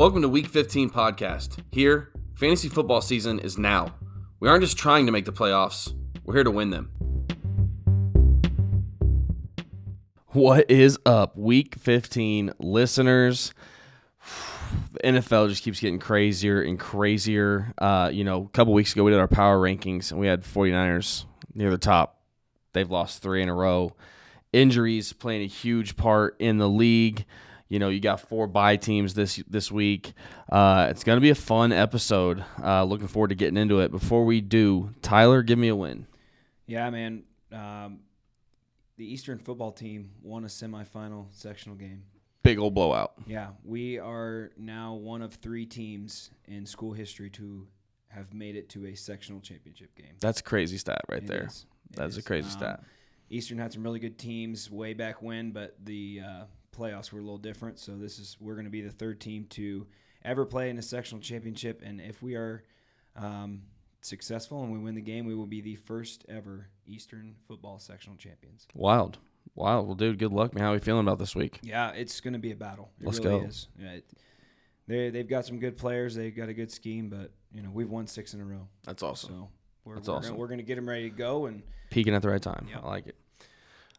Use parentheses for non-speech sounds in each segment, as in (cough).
Welcome to Week 15 podcast. Here, fantasy football season is now. We aren't just trying to make the playoffs, we're here to win them. What is up, Week 15 listeners? The NFL just keeps getting crazier and crazier. Uh, you know, a couple weeks ago we did our power rankings and we had 49ers near the top. They've lost three in a row. Injuries playing a huge part in the league. You know, you got four bye teams this this week. Uh, it's going to be a fun episode. Uh, looking forward to getting into it. Before we do, Tyler, give me a win. Yeah, man. Um, the Eastern football team won a semifinal sectional game. Big old blowout. Yeah, we are now one of three teams in school history to have made it to a sectional championship game. That's a crazy stat right It there. That's a crazy Um, stat. Eastern had some really good teams way back when, but the uh, playoffs were a little different. So this is we're going to be the third team to ever play in a sectional championship, and if we are um, successful and we win the game, we will be the first ever Eastern football sectional champions. Wild. Wild. Well, dude, good luck, man. How are you feeling about this week? Yeah, it's going to be a battle. It Let's really go. is. Yeah, it, they they've got some good players. They've got a good scheme, but you know we've won six in a row. That's awesome. So we're That's we're awesome. Gonna, we're going to get them ready to go, and Peaking at the right time. Yep. I like it.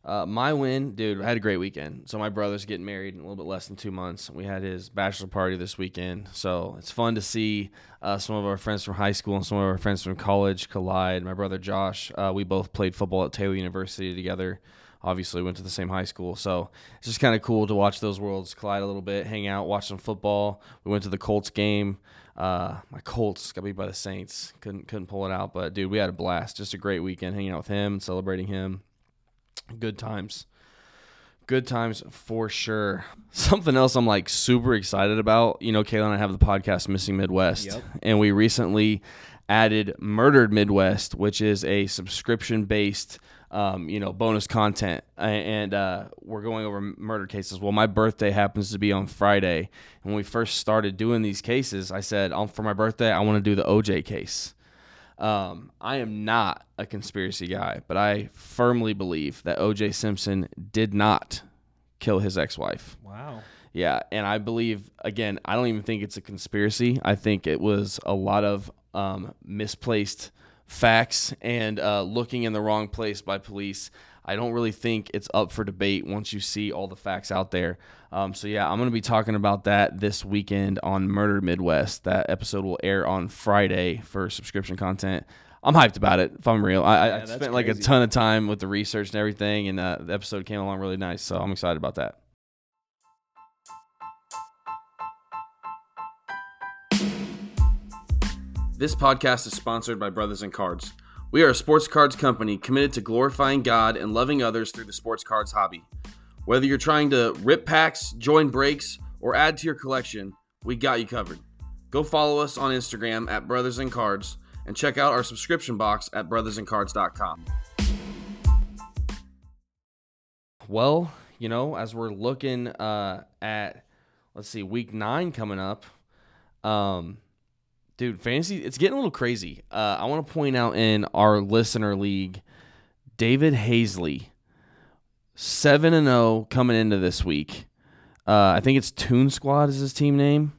Uh, my win, dude. I had a great weekend. So my brother's getting married in a little bit less than two months. We had his bachelor party this weekend. So it's fun to see uh, some of our friends from high school and some of our friends from college collide. My brother Josh, uh, we both played football at Taylor University together. Obviously, went to the same high school, so it's just kind of cool to watch those worlds collide a little bit, hang out, watch some football. We went to the Colts game. Uh, my Colts got beat by the Saints. Couldn't couldn't pull it out, but dude, we had a blast. Just a great weekend, hanging out with him, celebrating him. Good times. Good times for sure. (laughs) Something else I'm like super excited about. You know, Kayla and I have the podcast Missing Midwest, Yep. and we recently added Murdered Midwest, which is a subscription based, um, you know, bonus content. And uh, we're going over murder cases. Well, my birthday happens to be on Friday. And when we first started doing these cases, I said, um, for my birthday, I want to do the OJ case. Um, I am not a conspiracy guy, but I firmly believe that OJ Simpson did not kill his ex wife. wow, Yeah, and I believe again, I don't even think it's a conspiracy. I think it was a lot of um, misplaced facts and uh, looking in the wrong place by police. I don't really think it's up for debate once you see all the facts out there. Um, so yeah, I'm gonna be talking about that this weekend on Murder Midwest. That episode will air on Friday for subscription content. I'm hyped about it. If I'm real, I, I- I Yeah, that's spent like a ton of time with the research and everything, and uh, the episode came along really nice. So I'm excited about that. This podcast is sponsored by Brothers in Cards. We are a sports cards company committed to glorifying God and loving others through the sports cards hobby. Whether you're trying to rip packs, join breaks, or add to your collection, we got you covered. Go follow us on Instagram at Brothers in Cards and check out our subscription box at brothersincards.com. Well, you know, as we're looking uh, at, let's see, week nine coming up, um, dude, fantasy, it's getting a little crazy. Uh, I want to point out in our listener league, David Hazley, 7 and 0 coming into this week. Uh, I think it's Toon Squad is his team name.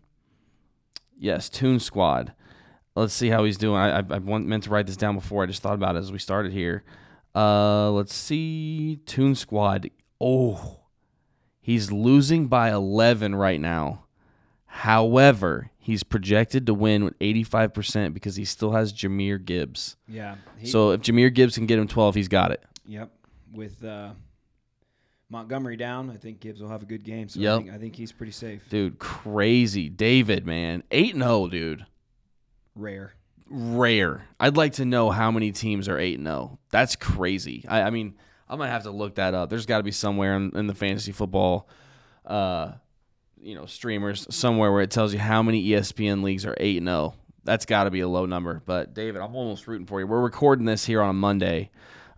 Yes, Toon Squad. Let's see how he's doing. I, I, I meant to write this down before. I just thought about it as we started here. Uh, let's see. Toon Squad. Oh, he's losing by 11 right now. However, he's projected to win with 85% because he still has Jahmyr Gibbs. yeah. He, So if Jahmyr Gibbs can get him 12, he's got it. Yep. With uh, Montgomery down, I think Gibbs will have a good game. So Yep. I, think, I think he's pretty safe. Dude, crazy. David, man. 8 0, dude. Rare. Rare. I'd like to know how many teams are 8 0. That's crazy. I, I mean, I might have to look that up. There's got to be somewhere in, in the fantasy football, uh, you know, streamers somewhere where it tells you how many ESPN leagues are 8 and 0. That's got to be a low number. But, David, I'm almost rooting for you. We're recording this here on a Monday.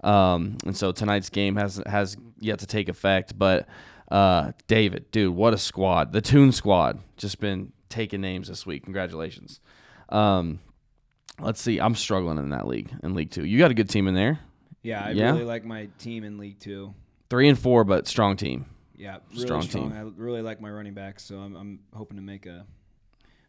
Um, and so tonight's game has has yet to take effect. But, uh, David, dude, what a squad. The Tune Squad just been taking names this week. Congratulations. Um, let's see. I'm struggling in that league, in League Two. You got a good team in there. Yeah, I Yeah? really like my team in League Two. Three and four, but strong team. Yeah, really Strong strong. team. I really like my running backs, so I'm, I'm hoping to make a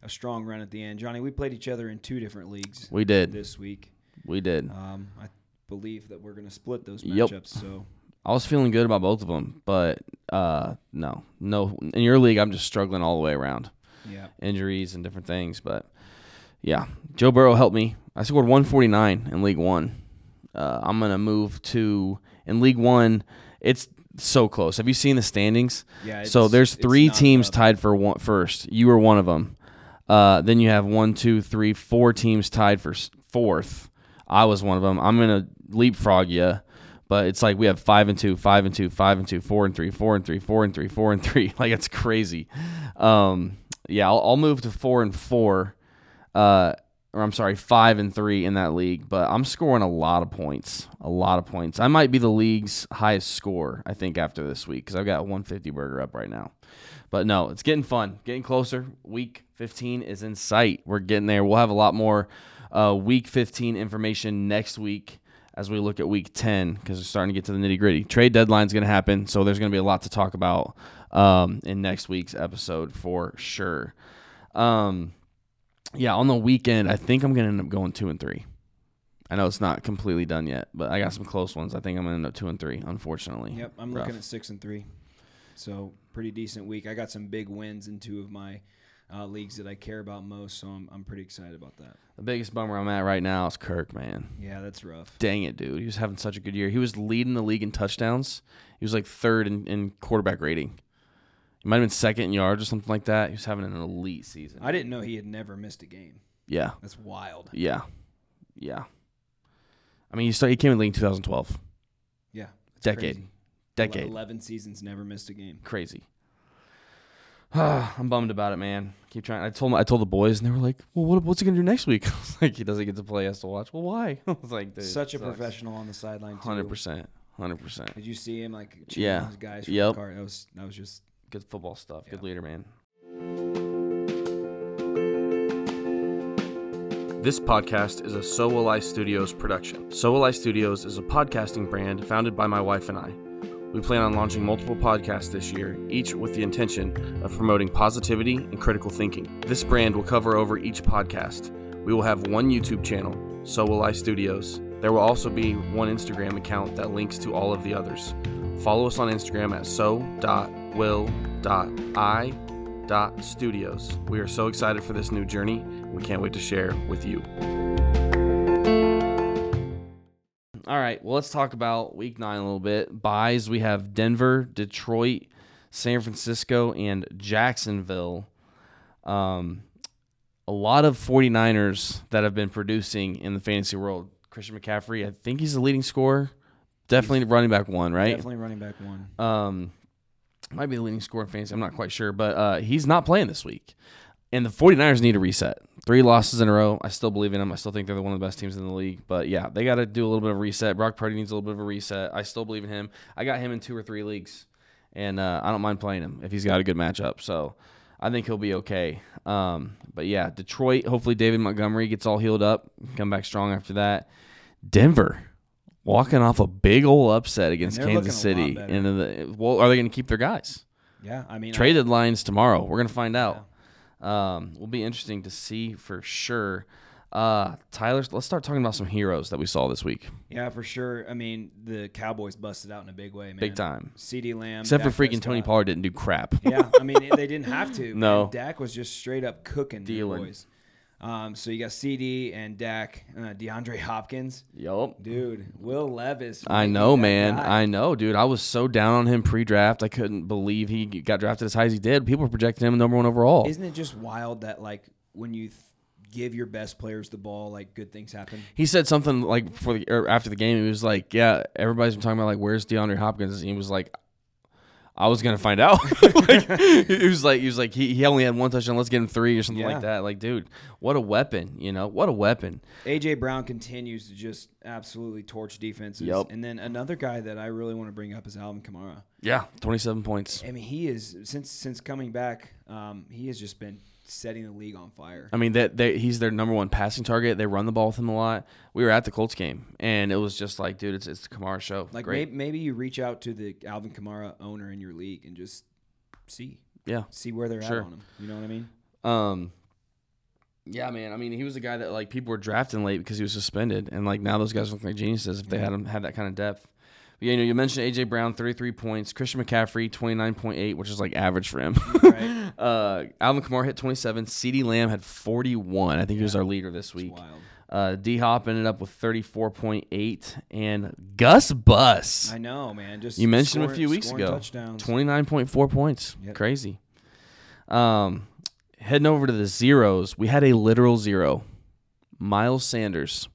a strong run at the end. Johnny, we played each other in two different leagues We did. this week. We did. Um, I believe that we're going to split those Yep. matchups. So I was feeling good about both of them, but uh, no, no. In your league, I'm just struggling all the way around, yeah, injuries and different things. But yeah, Joe Burrow helped me. I scored 149 in League One. Uh, I'm gonna move to in League One. It's so close. Have you seen the standings? yeah. so there's three teams up. tied for one first. You were one of them. Uh, then you have one, two, three, four teams tied for fourth. I was one of them. I'm gonna leapfrog you, but it's like we have five and two, five and two, five and two, four and three, four and three, four and three, four and three. (laughs) Like it's crazy. Um, yeah, I'll, I'll move to four and four. Uh, or I'm sorry, five and three in that league. But I'm scoring a lot of points. A lot of points. I might be the league's highest score. I think after this week because I've got 150 burger up right now. But no, it's getting fun, getting closer. Week 15 is in sight. We're getting there. We'll have a lot more uh, week 15 information next week as we look at week 10 because we're starting to get to the nitty gritty. Trade deadline's going to happen, so there's going to be a lot to talk about um, in next week's episode for sure. Um, yeah, on the weekend, I think I'm going to end up going two and three. I know it's not completely done yet, but I got some close ones. I think I'm going to end up two and three, unfortunately. Yep, I'm Rough. looking at six and three. So pretty decent week. I got some big wins in two of my uh, leagues that I care about most, so I'm, I'm pretty excited about that. The biggest bummer I'm at right now is Kirk, man. Yeah, that's rough. Dang it, dude. He was having such a good year. He was leading the league in touchdowns. He was like third in, in quarterback rating. Might have been second in yards or something like that. He was having an elite season. I didn't know he had never missed a game. yeah, That's wild. yeah, yeah. I mean, he started. He came in the league in 2012. Yeah, Decade. crazy. Decade. Eleven seasons, never missed a game. Crazy. (sighs) I'm bummed about it, man. Keep trying. I told my, I told the boys, and they were like, "Well, what, what's he gonna do next week?" (laughs) I was like, "He doesn't get to play. He has to watch." Well, why? (laughs) I was like, Dude, Such a sucks. professional on the sideline. Hundred percent. Hundred percent. Did you see him like cheering Yeah. guys from Yep. the car? That was that was just Good football stuff. Good leader, man. This podcast is a So Will I Studios production. So Will I Studios is a podcasting brand founded by my wife and I. We plan on launching multiple podcasts this year, each with the intention of promoting positivity and critical thinking. This brand will cover over each podcast. We will have one YouTube channel, So Will I Studios. There will also be one Instagram account that links to all of the others. Follow us on Instagram at so.will.i.studios. We are so excited for this new journey. We can't wait to share with you. All right, well, let's talk about week nine a little bit. Byes we have Denver, Detroit, San Francisco, and Jacksonville. Um, a lot of 49ers that have been producing in the fantasy world. Christian McCaffrey, I think he's the leading scorer. Definitely running back one, right? definitely running back one. Um, might be the leading scorer in fantasy. I'm not quite sure, but uh, he's not playing this week. And the 49ers need a reset. Three losses in a row. I still believe in them. I still think they're one of the best teams in the league. But yeah, they got to do a little bit of a reset. Brock Purdy needs a little bit of a reset. I still believe in him. I got him in two or three leagues, and uh, I don't mind playing him if he's got a good matchup. So I think he'll be okay. Um, but yeah, Detroit. Hopefully David Montgomery gets all healed up, come back strong after that. Denver. Walking off a big old upset against Kansas looking a lot City, and the, well, are they going to keep their guys? Yeah, I mean, Trade deadlines tomorrow. We're gonna find out. Um, will be interesting to see for sure. Uh, Tyler, let's start talking about some heroes that we saw this week, yeah, for sure. I mean, the Cowboys busted out in a big way, man. big time. CeeDee Lamb, Except for freaking Tony. Pollard didn't do crap. yeah, I mean they didn't have to. (laughs) No. man. Dak was just straight up cooking the boys. Um, so you got CeeDee and Dak, uh, DeAndre Hopkins, yup. dude. Will Levis. I know, man. guy. I know, dude. I was so down on him pre-draft. I couldn't believe he got drafted as high as he did. People were projecting him number one overall. Isn't it just wild that like when you th- give your best players the ball, like good things happen? he said something like before the or after the game. He was like, "Yeah, everybody's been talking about like where's DeAndre Hopkins." And he was like, "I was gonna find out." (laughs) like, he was like, he was like, he, he only had one touchdown. Let's get him three or something Yeah. like that. Like, dude, what a weapon! You know, what a weapon. AJ Brown continues to just absolutely torch defenses. Yep. And then another guy that I really want to bring up is Alvin Kamara. Yeah, twenty-seven points. I mean, he is since since coming back, um, he has just been setting the league on fire. I mean, that they, he's their number one passing target. They run the ball with him a lot. We were at the Colts game, and it was just like, dude, it's it's the Kamara show. Like Great. maybe, maybe you reach out to the Alvin Kamara owner in your league and just see Yeah. see where they're Sure. at on him. You know what I mean? Um, Yeah, man. I mean, he was a guy that like people were drafting late because he was suspended, and like now those guys look like geniuses if they had him had that kind of depth. But, yeah, you know, you mentioned AJ Brown, thirty three points. Christian McCaffrey, twenty nine point eight, which is like average for him. Right. (laughs) uh, Alvin Kamara hit twenty seven. CeeDee Lamb had forty one. I think he was our leader this week. Uh, D Hop ended up with thirty four point eight, and Gus Bus. I know, man. Just You mentioned him a few weeks ago. Touchdowns. Twenty nine point four points. Yep. Crazy. Um, heading over to the zeros, we had a literal zero. Miles Sanders,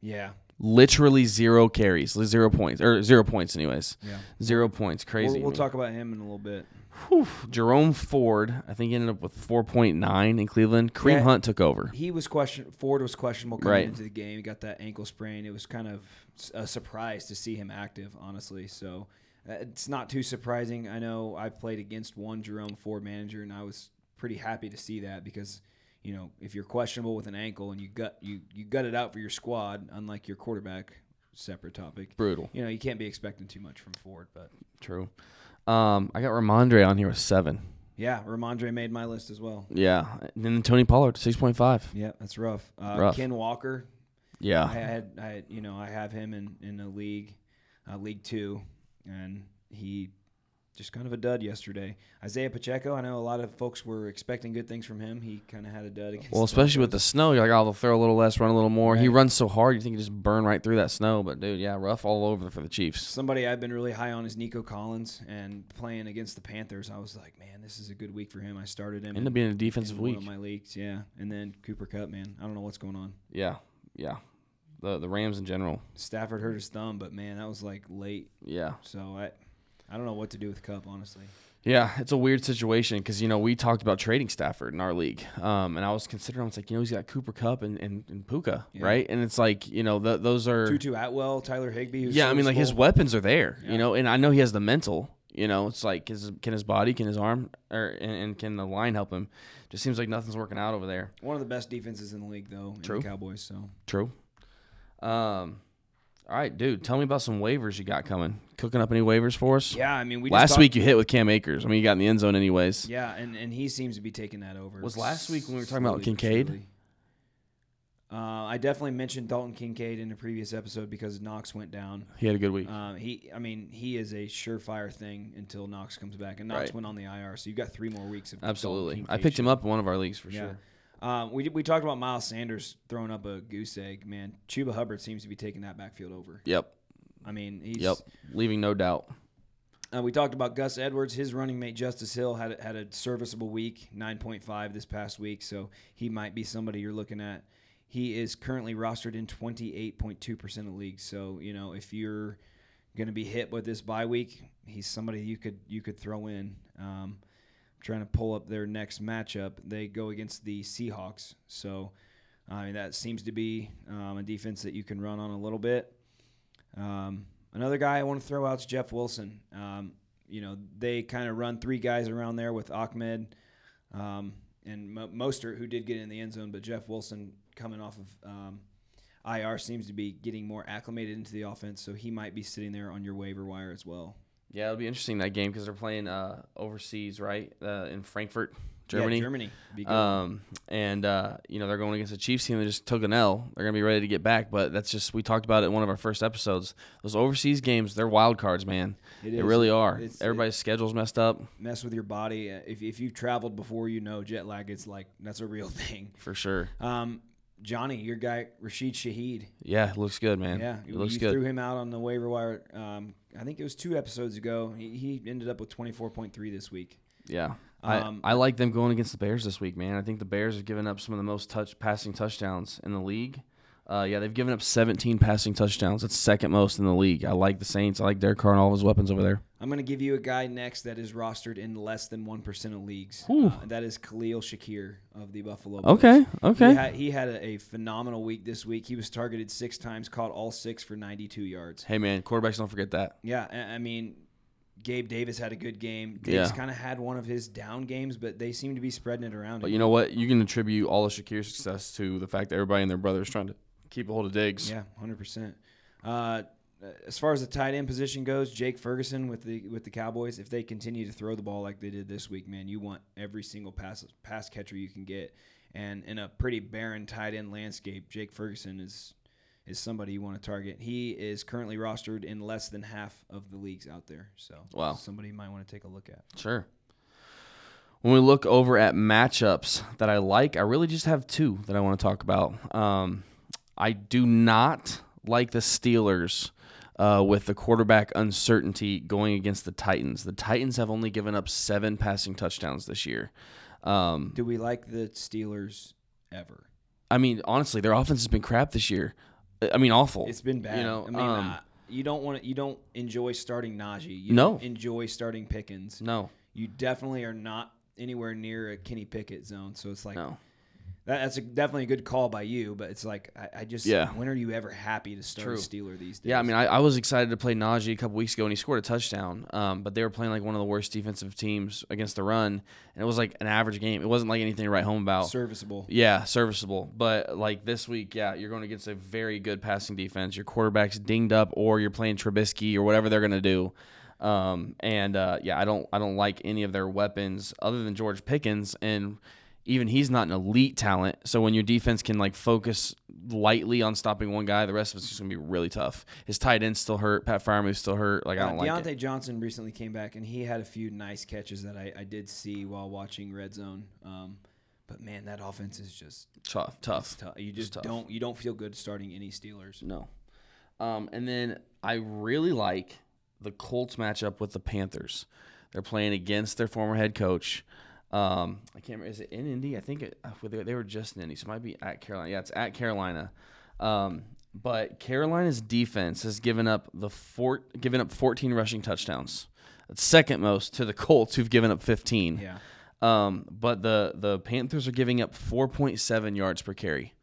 Yeah. Literally zero carries, zero points or zero points, anyways. Yeah. Zero points. Crazy. We'll, we'll talk about him in a little bit. Whew. Jerome Ford, I think, ended up with four point nine in Cleveland. Kareem Yeah. Hunt took over. He was question. Ford was questionable coming Right. into the game. He got that ankle sprain. It was kind of a surprise to see him active, honestly. So uh, it's not too surprising. I know I played against one Jerome Ford manager, and I was pretty happy to see that because you know if you're questionable with an ankle and you gut you you gut it out for your squad, unlike your quarterback, separate topic. Brutal. You know you can't be expecting too much from Ford, but True. Um, I got Rhamondre on here with seven. yeah, Rhamondre made my list as well. Yeah. And then Tony Pollard, six point five. Yeah, that's rough. Uh, Rough. Ken Walker, Yeah. I had, I you know, I have him in in a league, uh, League Two, and he just kind of a dud yesterday. Isaiah Pacheco, I know a lot of folks were expecting good things from him. He kind of had a dud against. Well, especially with the snow, you're like, oh, they'll throw a little less, run a little more. He runs so hard, you think he just burn right through that snow. But dude, yeah, rough all over for the Chiefs. Somebody I've been really high on is Nico Collins, and playing against the Panthers, I was like, man, this is a good week for him. I started him. Ended up being a defensive in one week. of my leagues, yeah. And then Cooper Kupp, man, I don't know what's going on. Yeah, yeah. The the Rams in general. Stafford hurt his thumb, but man, that was like late. Yeah, So I, I don't know what to do with Kupp, honestly. yeah. It's a weird situation because you know we talked about trading Stafford in our league, um, and I was considering. I was like, you know, he's got Cooper Kupp and and, and Puka, Yeah. right? And it's like, you know, th- those are Tutu Atwell, Tyler Higbee. Who's yeah. I mean, like his weapons are there, Yeah. you know, and I know he has the mental. You know, it's like his, can his body, can his arm, or and, and can the line help him? Just seems like nothing's working out over there. One of the best defenses in the league, though. in True. The Cowboys. So True. Um, all right, dude. Tell me about some waivers you got coming. Cooking up any waivers for us? yeah, I mean, we last week you hit with Cam Akers. I mean, you got in the end zone anyways. Yeah, and, and he seems to be taking that over. Was last week when we were talking about slowly but Kincaid? surely. Uh, I definitely mentioned Dalton Kincaid in a previous episode because Knox went down. He had a good week. Um, he, I mean, he is a surefire thing until Knox comes back, and Knox Right. went on the IR, so you've got three more weeks of Absolutely. I picked him up in one of our leagues for Yeah. sure. Um, we we talked about Miles Sanders throwing up a goose egg. Man, Chuba Hubbard seems to be taking that backfield over. Yep. I mean, he's Yep. Leaving no doubt. Uh, we talked about Gus Edwards. His running mate Justice Hill had had a serviceable week, nine point five this past week, so he might be somebody you're looking at. He is currently rostered in twenty eight point two percent of leagues. So you know if you're going to be hit with this bye week, he's somebody you could you could throw in. Um, trying to pull up their next matchup. They go against the Seahawks, so I mean that seems to be um, a defense that you can run on a little bit. Um, another guy I want to throw out is Jeff Wilson. Um, you know, they kind of run three guys around there with Ahmed um, and Mo- Mostert, who did get in the end zone, but Jeff Wilson coming off of um, IR seems to be getting more acclimated into the offense, so he might be sitting there on your waiver wire as well. Yeah, it'll be interesting that game because they're playing uh, overseas, right? Uh, in Frankfurt, Germany. Yeah, Germany. Um, and uh, you know they're going against a Chiefs team that just took an L. They're gonna be ready to get back, but that's just we talked about it in one of our first episodes. Those overseas games, they're wild cards, man. It they is. really are. It's- Everybody's schedule's messed up mess with your body. If, if you've traveled before, you know jet lag. It's like that's a real (laughs) thing. for sure. Um, Johnny, your guy Rashid Shaheed. Yeah, looks good, man. Yeah, it looks you good. threw him out on the waiver wire. Um, I think it was two episodes ago. He, he ended up with twenty four point three this week. Yeah. Um, I, I like them going against the Bears this week, man. I think the Bears have given up some of the most touch passing touchdowns in the league. Uh, yeah, they've given up 17 passing touchdowns. That's second most in the league. I like the Saints. I like Derek Carr and all of his weapons over there. I'm going to give you a guy next that is rostered in less than one percent of leagues. Uh, that is Khalil Shakir of the Buffalo. Bills. Okay, okay. He had, he had a, a phenomenal week this week. He was targeted six times, caught all six for 92 yards. Hey, man, quarterbacks don't forget that. Yeah, I I mean, Gabe Davis had a good game. Davis Yeah. kind of had one of his down games, but they seem to be spreading it around. But him. you know what? You can attribute all of Shakir's success to the fact that everybody and their brother is trying to keep a hold of Diggs. Yeah, hundred percent. Uh, as far as the tight end position goes, Jake Ferguson with the with the Cowboys, if they continue to throw the ball like they did this week, man, you want every single pass pass catcher you can get. And in a pretty barren tight end landscape, Jake Ferguson is is somebody you want to target. He is currently rostered in less than half of the leagues out there. So Wow. somebody you might want to take a look at. Sure. When we look over at matchups that I like, I really just have two that I want to talk about. Um, I do not like the Steelers uh, with the quarterback uncertainty going against the Titans. The Titans have only given up seven passing touchdowns this year. Um, Do we like the Steelers ever? I mean, honestly, their offense has been crap this year. I mean, awful. It's been bad. You know, I mean, um, you don't want to, you don't enjoy starting Najee. You No. don't enjoy starting Pickens. no, You definitely are not anywhere near a Kenny Pickett zone. So it's like no. That, that's a, definitely a good call by you. But it's like I, I just Yeah. When are you ever happy to start True. a Steeler these days? Yeah, I mean, I, I was excited to play Najee a couple weeks ago, and he scored a touchdown. Um, but they were playing like one of the worst defensive teams against the run, and it was like an average game. It wasn't like anything to write home about. serviceable. Yeah, serviceable. But like this week, yeah, you're going against a very good passing defense. Your quarterback's dinged up, or you're playing Trubisky, or whatever they're going to do. Um, and uh, yeah, I don't, I don't like any of their weapons other than George Pickens, and even he's not an elite talent. So when your defense can like focus lightly on stopping one guy, the rest of it's just gonna be really tough. His tight end's still hurt. Pat Freiermuth's still hurt. Like I Uh, don't like Diontae. Johnson recently came back and he had a few nice catches that I, I did see while watching Red Zone. Um, but man, that offense is just Tough, tough. tough. You just tough. don't you don't feel good starting any Steelers. No. Um, and then I really like the Colts matchup with the Panthers. They're playing against their former head coach. Um, I can't remember. Is it in Indy? I think it, uh, they were just in Indy, so it might be at Carolina. Yeah, it's at Carolina. Um, but Carolina's defense has given up the four, given up 14 rushing touchdowns. That's second most to the (laughs) Colts, who've given up 15. Yeah. Um, but the the Panthers are giving up 4.7 yards per carry.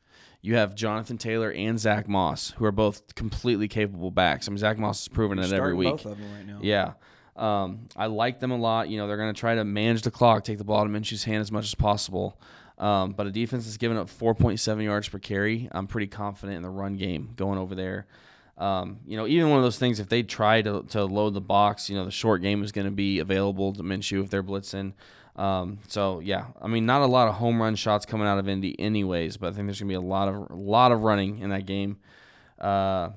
You have Jonathan Taylor and Zach Moss, who are both completely capable backs. I mean, Zach Moss has proven it every week. both of them right now. Yeah. Um, I like them a lot. You know, they're going to try to manage the clock, take the ball out of Minshew's hand as much as possible. Um, but a defense that's giving up 4.7 yards per carry, I'm pretty confident in the run game going over there. Um, you know, even one of those things, if they try to, to load the box, you know, the short game is going to be available to Minshew if they're blitzing. Um, so yeah, I mean, not a lot of home run shots coming out of Indy, anyways. But I think there's gonna be a lot of a lot of running in that game. Uh,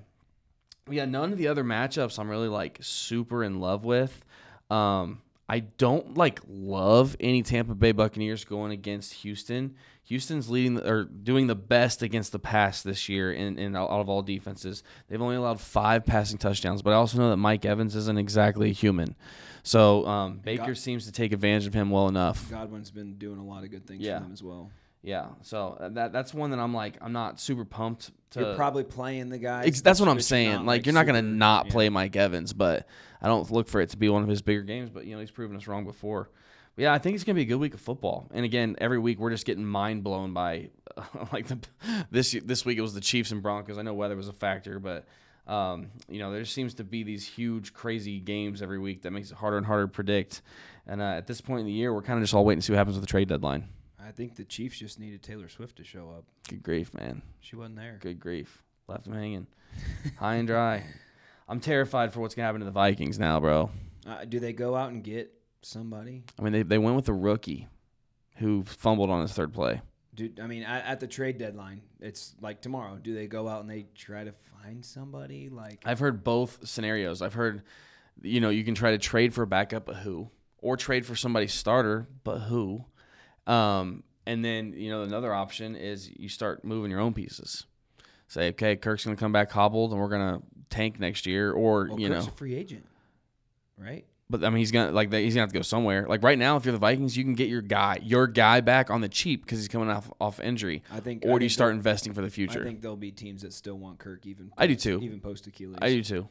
yeah, none of the other matchups I'm really like super in love with. Um, I don't like love any Tampa Bay Buccaneers going against Houston. Houston's leading the, or doing the best against the pass this year in, in out of all defenses. They've only allowed five passing touchdowns, but I also know that Mike Evans isn't exactly a human. So um, Baker God- seems to take advantage of him well enough. Godwin's been doing a lot of good things Yeah. for them as well. Yeah, so uh, that that's one that I'm like I'm not super pumped to. You're probably playing the guy. Ex- that's what I'm saying. Like, you're not gonna super- not yeah. play Mike Evans, but I don't look for it to be one of his bigger games. But you know, he's proven us wrong before. But yeah, I think it's gonna be a good week of football. And again, every week we're just getting mind blown by (laughs) like the this this week it was the Chiefs and Broncos. I know weather was a factor, but um, you know there seems to be these huge crazy games every week that makes it harder and harder to predict. And uh, at this point in the year, we're kind of just all waiting to see what happens with the trade deadline. I think the Chiefs just needed Taylor Swift to show up. Good grief, man. She wasn't there. Good grief. Left him hanging (laughs) high and dry. I'm terrified for what's going to happen to the Vikings now, bro. Uh, do they go out and get somebody? I mean, they, they went with a rookie who fumbled on his third play. Do I mean at, at the trade deadline? It's like tomorrow. Do they go out and they try to find somebody? Like I've heard both scenarios. I've heard, you know, you can try to trade for a backup, but who? Or trade for somebody's starter, but who? Um, and then, you know, another option is you start moving your own pieces. Say, okay, Kirk's going to come back hobbled and we're going to tank next year. Or, well, you Kirk's know, a free agent, right? But I mean, he's gonna like he's gonna have to go somewhere. Like right now, if you're the Vikings, you can get your guy, your guy back on the cheap because he's coming off off injury. I think. Or I do you start investing for the future? I think there'll be teams that still want Kirk even. I do too. Even post Achilles. I do too.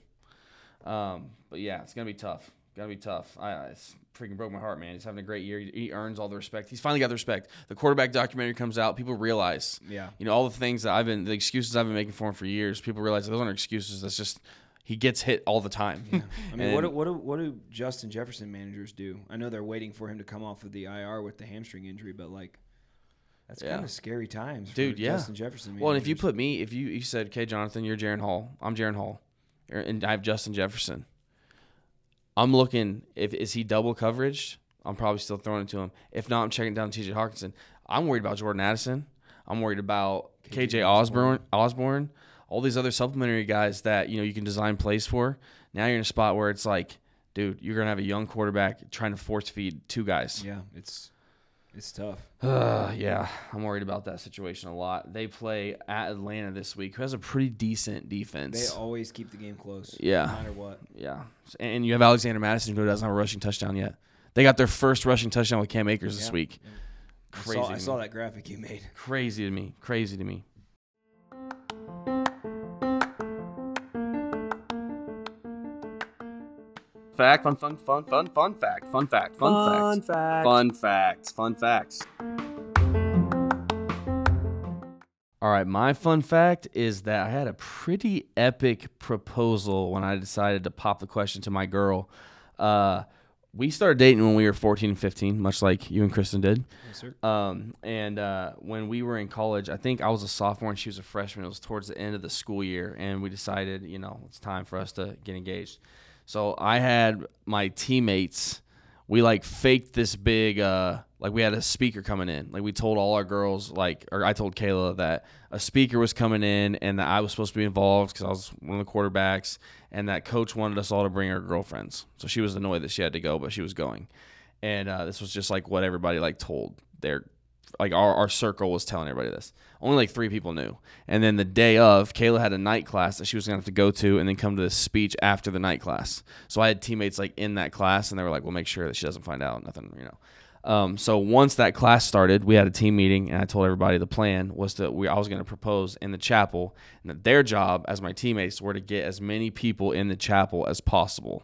Um, but yeah, it's gonna be tough. Gotta be tough. I, I it's freaking broke my heart, man. He's having a great year. He, he earns all the respect. He's finally got the respect. The quarterback documentary comes out. People realize, Yeah. you know, all the things that I've been, the excuses I've been making for him for years. People realize those aren't excuses. That's just he gets hit all the time. I mean, what (laughs) do, what do what do Justin Jefferson managers do? I know they're waiting for him to come off of the IR with the hamstring injury, but like, that's Yeah. kind of scary times, for Dude, yeah. Justin Jefferson. Well, and if you put me, if you you said, "Okay, Jonathan, you're Jaren Hall. I'm Jaren Hall, er, and I have Justin Jefferson." I'm looking if is he double coverage. I'm probably still throwing it to him. If not, I'm checking down T.J. Hockenson. I'm worried about Jordan Addison. I'm worried about KJ KJ Osborne, Osborne, all these other supplementary guys that you know you can design plays for. Now you're in a spot where it's like, dude, you're gonna have a young quarterback trying to force feed two guys. Yeah, it's it's tough. Uh, (sighs) yeah, I'm worried about that situation a lot. They play at Atlanta this week, who has a pretty decent defense. They always keep the game close. Yeah. No matter what. yeah, and you have Alexander Mattison who doesn't have a rushing touchdown yet. They got their first rushing touchdown with Cam Akers this Yeah. week. I Crazy. saw, I saw that graphic you made. Crazy to me. Crazy to me. Fact, fun, fun, fun, fun, fun fact, fun fact, fun, fact, fun facts, fun facts. All right, my fun fact is that I had a pretty epic proposal when I decided to pop the question to my girl. Uh, we started dating when we were 14 and 15, much like you and Kristen did. Yes, sir. Um, and uh, when we were in college, I think I was a sophomore and she was a freshman. It was towards the end of the school year, and we decided, you know, it's time for us to get engaged. So I had my teammates. We like faked this big, uh, like we had a speaker coming in. Like we told all our girls, like, or I told Kayla that a speaker was coming in and that I was supposed to be involved because I was one of the quarterbacks, and that coach wanted us all to bring our girlfriends. So she was annoyed that she had to go, but she was going and uh, this was just like what everybody like told their like our, our circle was telling everybody this. Only like three people knew. And then the day of kayla had a night class that she was gonna have to go to and then come to this speech after the night class. So i had teammates like in that class and they were like we'll make sure that she doesn't find out nothing you know. Um, so once that class started, we had a team meeting, and I told everybody the plan was that we I was going to propose in the chapel, and that their job as my teammates were to get as many people in the chapel as possible.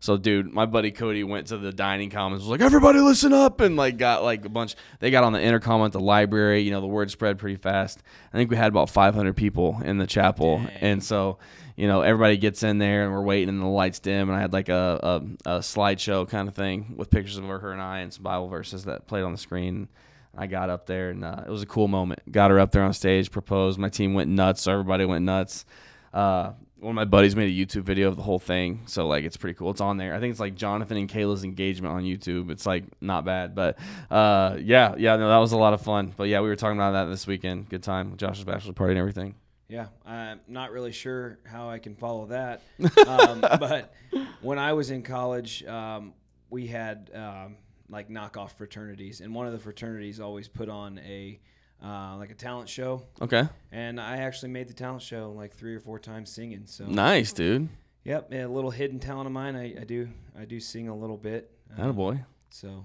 So, dude, my buddy Cody went to the dining commons, was like, "Everybody, listen up!" and like got like a bunch. They got on the intercom at the library. You know, the word spread pretty fast. I think we had about 500 people in the chapel, Dang. and so you know, everybody gets in there and we're waiting and the lights dim and I had like a, a, a slideshow kind of thing with pictures of her and I and some Bible verses that played on the screen. I got up there and uh, it was a cool moment. Got her up there on stage, proposed. My team went nuts. So everybody went nuts. Uh, one of my buddies made a YouTube video of the whole thing, so like it's pretty cool. It's on there. I think it's like Jonathan and Kayla's engagement on YouTube. It's like not bad, but uh, yeah, yeah, no, that was a lot of fun. But yeah, we were talking about that this weekend. Good time, Josh's bachelor party and everything. Yeah, I'm not really sure how I can follow that. (laughs) Um, but when I was in college, um, we had um, like knockoff fraternities, and one of the fraternities always put on a uh, like a talent show, Okay, and I actually made the talent show like three or four times singing. So nice, dude. yep, a little hidden talent of mine. I, I do I do sing a little bit. Um, boy. So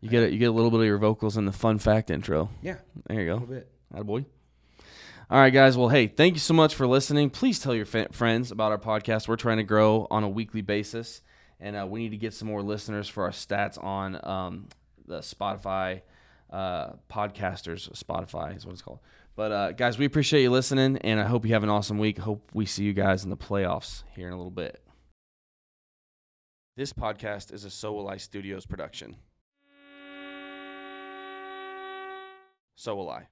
You get it. You get a little bit of your vocals in the fun fact intro. yeah, There you a go. little bit. All right, guys. Well, hey, thank you so much for listening. Please tell your fa- friends about our podcast. We're trying to grow on a weekly basis, and uh, we need to get some more listeners for our stats on um, the Spotify uh, podcasters. Spotify is what it's called. But uh, guys, we appreciate you listening, and I hope you have an awesome week. Hope we see you guys in the playoffs here in a little bit. This podcast is a So Will I Studios production. So will I.